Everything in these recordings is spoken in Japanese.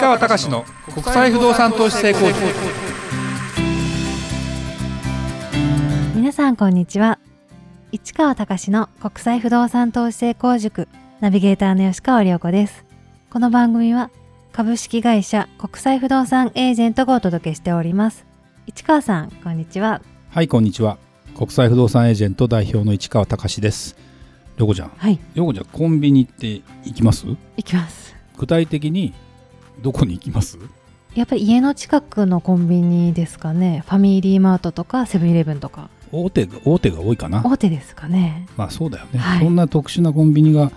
川隆の国際不動産投資成功塾。皆さんこんにちは。市川隆の国際不動産投資成功塾。ナビゲーターの吉川良子です。この番組は株式会社国際不動産エージェントがお届けしております。市川さんこんにちは。はいこんにちは。国際不動産エージェント代表の市川隆です。良子ちゃん。はい。良子ちゃんコンビニって行きます？行きます。具体的にどこに行きます？やっぱり家の近くのコンビニですかね。ファミリーマートとかセブンイレブンとか。大手が大手が多いかな。大手ですかね。まあそうだよね、はい。そんな特殊なコンビニが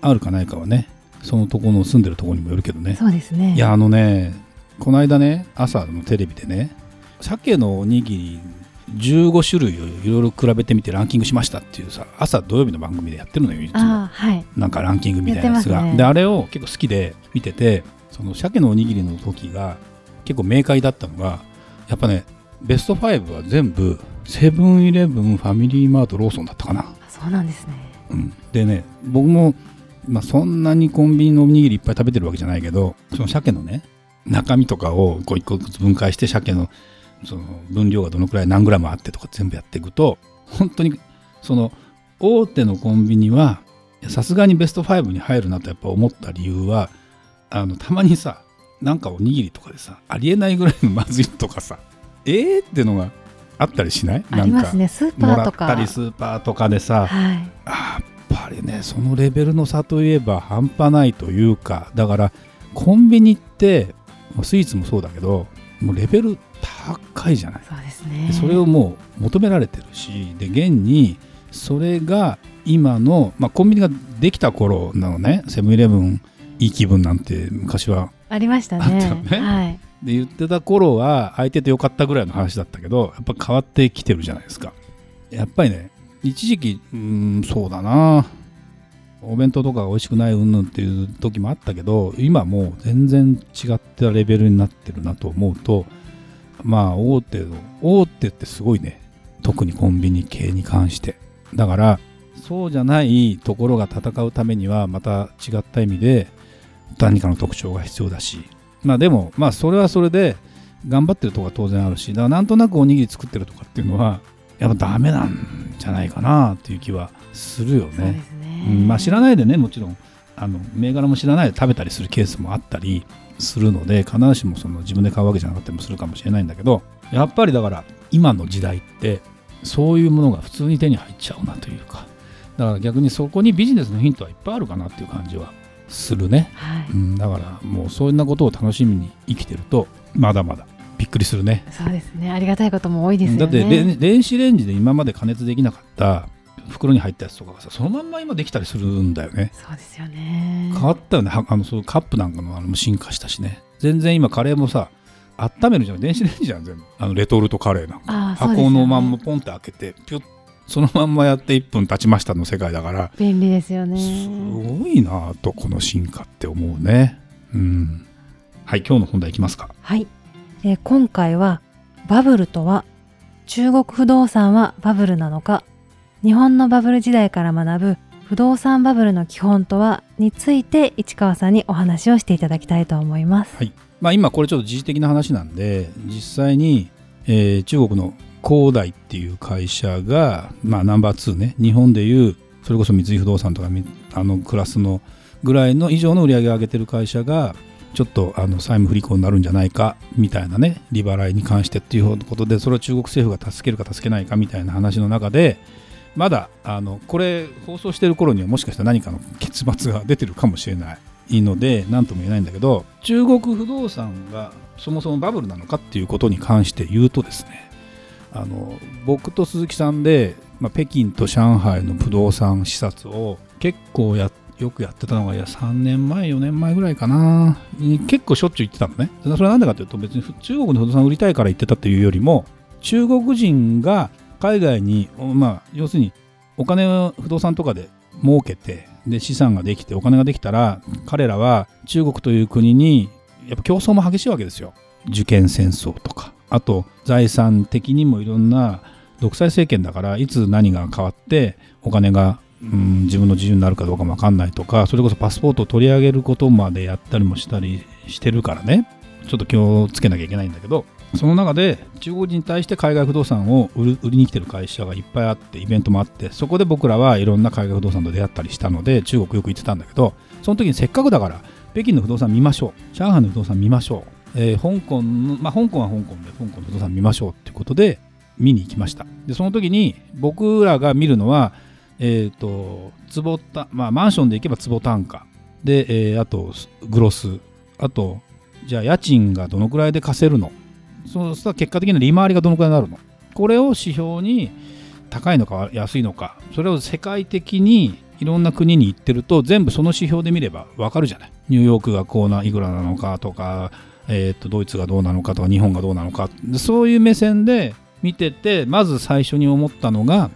あるかないかはねそのとこの住んでるところにもよるけどね。そうですね。いやあのねこの間ね朝のテレビでね鮭のおにぎり15種類をいろいろ比べてみてランキングしましたっていうさ朝土曜日の番組でやってるのよいつも。はい。なんかランキングみたいなやつが、やってますね。であれを結構好きで見ててその鮭のおにぎりの時が結構明快だったのがやっぱねベスト5は全部セブンイレブンファミリーマートローソンだったかな、そうなんですね。うん、でね僕も、まあ、そんなにコンビニのおにぎりいっぱい食べてるわけじゃないけどその鮭のね中身とかをこう一個ずつ分解して鮭のその分量がどのくらい何グラムあってとか全部やっていくと本当にその大手のコンビニはさすがにベスト5に入るなとやっぱ思った理由はあのたまにさなんかおにぎりとかでさありえないぐらいのまずいとかさえー？ってのがあったりしない？ありますね。スーパもらっーとかたりスーパーとかでさ、はい。あやっぱりねそのレベルの差といえば半端ないというかだからコンビニってまあスイーツもそうだけどもうレベル高いじゃない？そうですね。でそれをもう求められてるしで現にそれが今の、まあ、コンビニができた頃のねセブンイレブンいい気分なんて昔はありましたねね。はい。で言ってた頃は空いててよかったぐらいの話だったけどやっぱ変わってきてるじゃないですか。やっぱりね一時期うーんそうだな。お弁当とかが美味しくないうんぬんっていう時もあったけど今もう全然違ったレベルになってるなと思うとまあ大手の大手ってすごいね。特にコンビニ系に関して。だからそうじゃないところが戦うためにはまた違った意味で何かの特徴が必要だし。まあでもまあそれはそれで頑張ってるとこは当然あるしだからなんとなくおにぎり作ってるとかっていうのはやっぱダメなんじゃないかなっていう気はするよね。すね。うん。まあ知らないでねもちろんあの銘柄も知らないで食べたりするケースもあったりするので必ずしもその自分で買うわけじゃなかったりもするかもしれないんだけどやっぱりだから今の時代ってそういうものが普通に手に入っちゃうなというか。だから逆にそこにビジネスのヒントはいっぱいあるかなっていう感じはするね。はい。うん、だからもうそんなことを楽しみに生きてるとまだまだびっくりするね。そうですね。ありがたいことも多いですよね。だって電子レンジで今まで加熱できなかった袋に入ったやつとかがさそのまんま今できたりするんだよね。そうですよね。変わったよね。はあのそうカップなんかのあのも進化したしね。全然今カレーもさ温めるじゃん。電子レンジじゃん全部。あのレトルトカレーなんか。ね。箱のまんまポンって開けてピュッそのまんまやって1分経ちましたの世界だから便利ですよすねごいなぁとこの進化って思うね。うん。はい今日の本題いきますか。はい、えー今回はバブルとは中国不動産はバブルなのか日本のバブル時代から学ぶ不動産バブルの基本とはについて市川さんにお話をしていただきたいと思います。はい。まあ今これちょっと時事的な話なんで実際に、えー中国の恒大っていう会社が、まあ、ナンバー2ね日本でいうそれこそ三井不動産とかあのクラスのぐらいの以上の売り上げを上げてる会社がちょっとあの債務不履行になるんじゃないかみたいなね利払いに関してっていうことでそれを中国政府が助けるか助けないかみたいな話の中でまだあのこれ放送してる頃にはもしかしたら何かの結末が出てるかもしれないので何とも言えないんだけど中国不動産がそもそもバブルなのかっていうことに関して言うとですねあの僕と鈴木さんで、まあ、北京と上海の不動産視察を結構やよくやってたのがいや3年前4年前ぐらいかな。結構しょっちゅう行ってたのね。それは何でかというと別に中国の不動産売りたいから行ってたっていうよりも中国人が海外にまあ要するにお金を不動産とかで儲けてで資産ができてお金ができたら彼らは中国という国にやっぱ競争も激しいわけですよ。受験戦争とか。あと財産的にもいろんな独裁政権だからいつ何が変わってお金が、うん、自分の自由になるかどうかも分かんないとかそれこそパスポートを取り上げることまでやったりもしたりしてるからね。ちょっと気をつけなきゃいけないんだけどその中で中国人に対して海外不動産を売りに来てる会社がいっぱいあってイベントもあってそこで僕らはいろんな海外不動産と出会ったりしたので中国よく行ってたんだけどその時にせっかくだから北京の不動産見ましょう。上海の不動産見ましょう、えー、香港のまあ香港は香港で香港の不動産見ましょうっていうことで見に行きました。でその時に僕らが見るのはえっ、ー、と坪たまあマンションで行けば坪単価。で、えー、あとグロス。あとじゃあ家賃がどのくらいで貸せるの？そうしたら結果的に利回りがどのくらいになるの？これを指標に高いのか安いのか。それを世界的にいろんな国に行ってると全部その指標で見れば分かるじゃない。ニューヨークがこうないくらなのかとか、えー、とドイツがどうなのかとか日本がどうなのか。そういう目線で見ててまず最初に思ったのが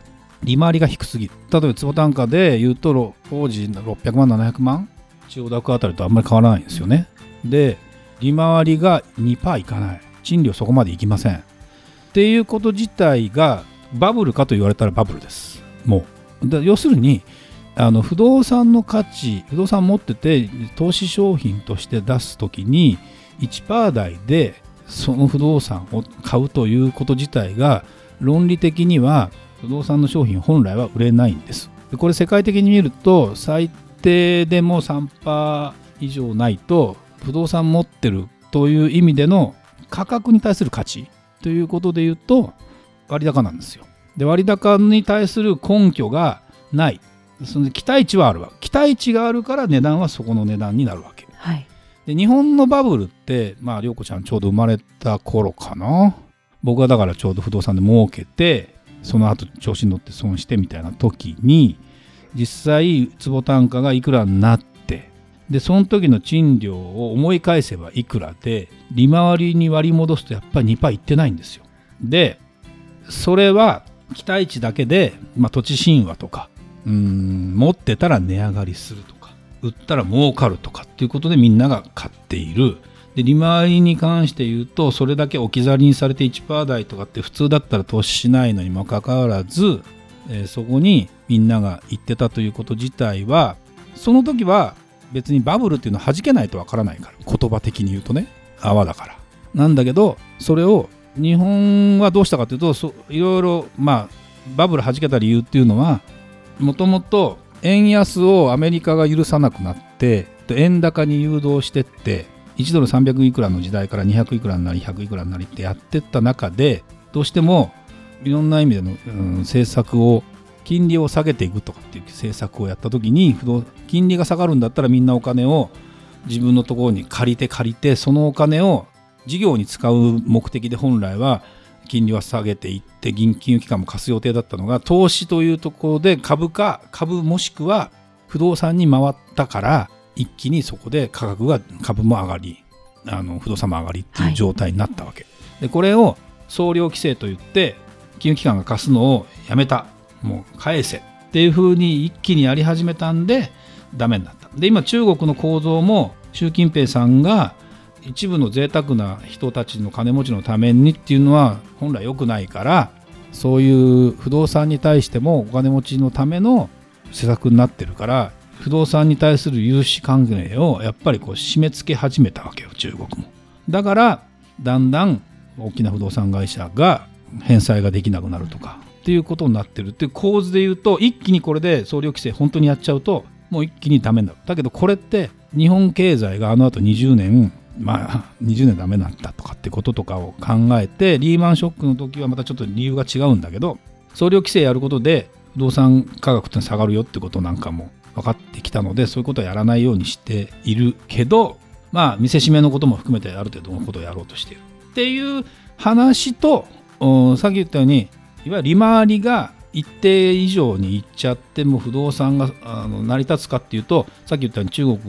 利回りが低すぎ。る例えば坪単価で言うと当時600万700万千代田区あたりとあんまり変わらないんですよね。で利回りが2%いかない。賃料そこまでいきません。っていうこと自体がバブルかと言われたらバブルです。もう。要するにあの不動産の価値不動産持ってて投資商品として出す時に1%台でその不動産を買うということ自体が論理的には不動産の商品本来は売れないんです。これ世界的に見ると最低でも3%以上ないと不動産持ってるという意味での価格に対する価値ということで言うと割高なんですよ。で割高に対する根拠がない。その期待値はあるわ期待値があるから値段はそこの値段になるわけ、はい、で日本のバブルってまあ涼子ちゃんちょうど生まれた頃かな。僕はだからちょうど不動産で儲けてその後調子に乗って損してみたいな時に実際坪単価がいくらになってでその時の賃料を思い返せばいくらで利回りに割り戻すとやっぱり2%いってないんですよ。でそれは期待値だけで、まあ、土地神話とかうん持ってたら値上がりすると。売ったら儲かるとかっていうことでみんなが買っている。で利回りに関して言うとそれだけ置き去りにされて1%台とかって普通だったら投資しないのにもかかわらず、えー、そこにみんなが言ってたということ自体はその時は別にバブルっていうのは弾けないとわからないから言葉的に言うとね。泡だから。なんだけどそれを日本はどうしたかというといろいろまあバブル弾けた理由っていうのはもともと円安をアメリカが許さなくなって円高に誘導してって1ドル300いくらの時代から200いくらになり100いくらになりってやってった中でどうしてもいろんな意味での、うん、政策を金利を下げていくとかっていう政策をやった時に金利が下がるんだったらみんなお金を自分のところに借りて借りてそのお金を事業に使う目的で本来は金利は下げていって銀金融機関も貸す予定だったのが投資というところで株価株もしくは不動産に回ったから一気にそこで価格が株も上がりあの不動産も上がりっていう状態になったわけ、はい、でこれを総量規制といって金融機関が貸すのをやめた。もう返せっていうふうに一気にやり始めたんでダメになった。で今中国の構造も習近平さんが一部の贅沢な人たちの金持ちのためにっていうのは本来良くないからそういう不動産に対してもお金持ちのための施策になってるから不動産に対する融資関係をやっぱりこう締め付け始めたわけよ中国も。だからだんだん大きな不動産会社が返済ができなくなるとかっていうことになってるっていう構図で言うと一気にこれで総量規制本当にやっちゃうともう一気にダメになる。だけどこれって日本経済があの後20年まあ、20年ダメだったとかってこととかを考えてリーマンショックの時はまたちょっと理由が違うんだけど総量規制やることで不動産価格って下がるよってことなんかも分かってきたのでそういうことはやらないようにしているけどまあ見せしめのことも含めてある程度のことをやろうとしている。っていう話とさっき言ったようにいわゆる利回りが一定以上にいっちゃっても不動産があの成り立つかっていうとさっき言ったように中国ってい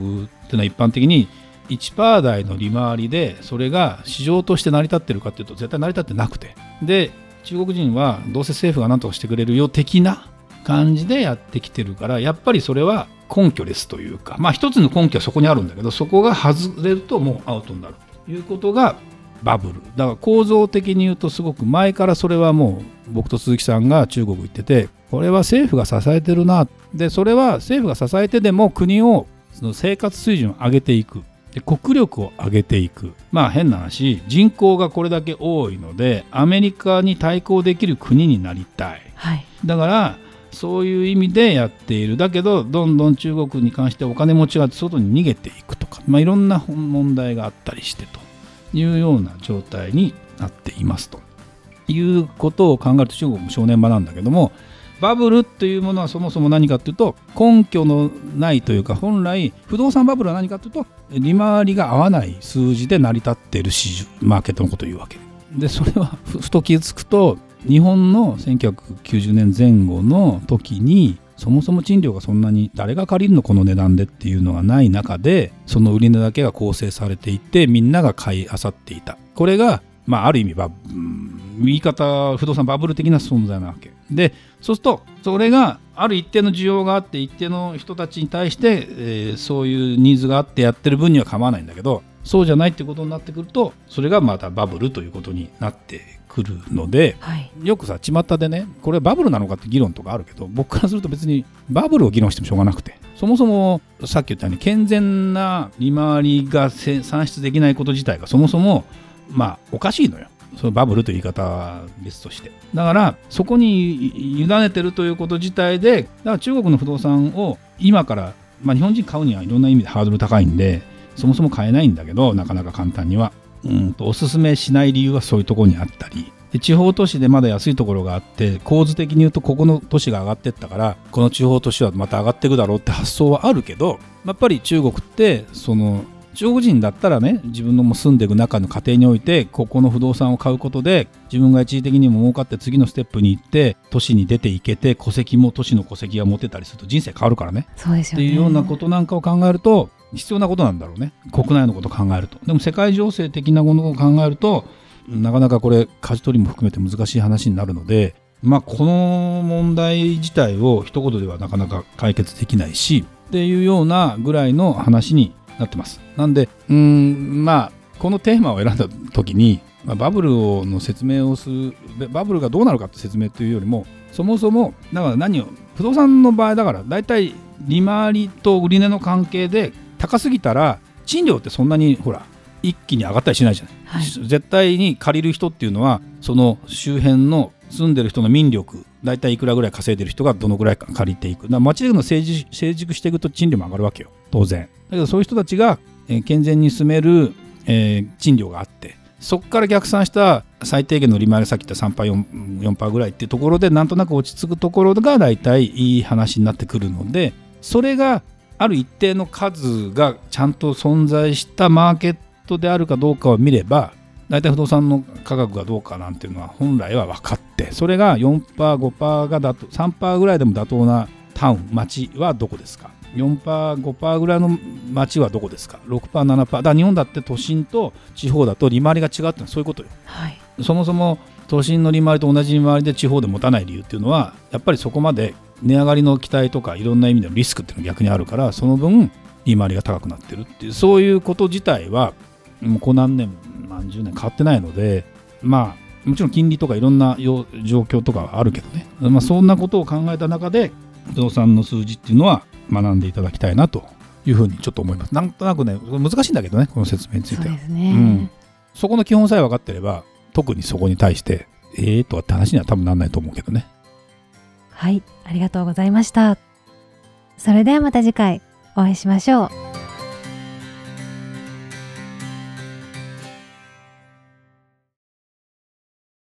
うのは一般的に1%台の利回りでそれが市場として成り立ってるかっていうと絶対成り立ってなくて。で中国人はどうせ政府が何とかしてくれるよ的な感じでやってきてるからやっぱりそれは根拠ですというか。まあ一つの根拠はそこにあるんだけどそこが外れるともうアウトになるということがバブル。だから構造的に言うとすごく前からそれはもう僕と鈴木さんが中国行っててこれは政府が支えてるな。でそれは政府が支えてでも国をその生活水準を上げていく。で国力を上げていく。まあ変な話人口がこれだけ多いのでアメリカに対抗できる国になりたい、はい、だからそういう意味でやっている。だけどどんどん中国に関してお金持ちが外に逃げていくとか、まあ、いろんな問題があったりしてというような状態になっていますということを考えると中国も正念場なんだけどもバブルというものはそもそも何かというと根拠のないというか本来不動産バブルは何かというと利回りが合わない数字で成り立っている市場マーケットのことを言うわけ。でそれはふと気づくと日本の1990年前後の時にそもそも賃料がそんなに誰が借りるのこの値段でっていうのがない中でその売り値だけが構成されていてみんなが買い漁っていた。これがまあある意味は、言い方不動産バブル的な存在なわけ。でそうするとそれがある一定の需要があって一定の人たちに対して、えー、そういうニーズがあってやってる分には構わないんだけどそうじゃないってことになってくるとそれがまたバブルということになってくるので、はい、よくさ巷でねこれバブルなのかって議論とかあるけど僕からすると別にバブルを議論してもしょうがなくてそもそもさっき言ったように健全な利回りが算出できないこと自体がそもそもまあおかしいのよ。そのバブルという言い方は別として。だから、そこに委ねてるということ自体で、だから中国の不動産を今から、まあ、日本人買うにはいろんな意味でハードル高いんで、そもそも買えないんだけど、なかなか簡単には。うんとおすすめしない理由はそういうところにあったり、で地方都市でまだ安いところがあって構図的に言うとここの都市が上がってったからこの地方都市はまた上がっていくだろうって発想はあるけどやっぱり中国ってその中国人だったらね自分の住んでいく中の家庭においてここの不動産を買うことで自分が一時的にも儲かって次のステップに行って都市に出ていけて戸籍も都市の戸籍が持てたりすると人生変わるからね。そうですよねっていうようなことなんかを考えると必要なことなんだろうね国内のことを考えると。でも世界情勢的なものを考えるとなかなかこれ舵取りも含めて難しい話になるのでまあこの問題自体を一言ではなかなか解決できないしっていうようなぐらいの話になってます。なんで、うん、まあ、このテーマを選んだ時に、まあ、バブルの説明をする、バブルがどうなるかって説明というよりも、そもそも、だから何を、不動産の場合だから、大体利回りと売値の関係で高すぎたら、賃料ってそんなにほら、一気に上がったりしないじゃない、はい、絶対に借りる人っていうのはその周辺の住んでる人の民力大体いくらぐらい稼いでる人がどのぐらい借りていく。だ町での成熟成熟していくと賃料も上がるわけよ当然。だけどそういう人たちが、健全に住める、賃料があってそこから逆算した最低限の利回りさっき言った 3%4% ぐらいっていうところでなんとなく落ち着くところが大体いい話になってくるのでそれがある一定の数がちゃんと存在したマーケットであるかどうかを見れば大体不動産の価格がどうかなんていうのは本来は分かってそれが 4%5% がだと3%ぐらいでも妥当なタウン町はどこですか 4%5% ぐらいの町はどこですか？6%7% だから日本だって都心と地方だと利回りが違うってそういうことよ、はい、そもそも都心の利回りと同じ利回りで地方で持たない理由っていうのはやっぱりそこまで値上がりの期待とかいろんな意味でのリスクっていうのが逆にあるからその分利回りが高くなってるっていうそういうこと自体はもうこ何年何十年変わってないのでまあもちろん金利とかいろんな状況とかはあるけどね、まあ、そんなことを考えた中で不動産の数字っていうのは学んでいただきたいなというふうにちょっと思います。なんとなくね難しいんだけどねこの説明について。はそうですね、うん、そこの基本さえ分かってれば特にそこに対してええー、とはって話には多分なんないと思うけどね。はいありがとうございました。それではまた次回お会いしましょう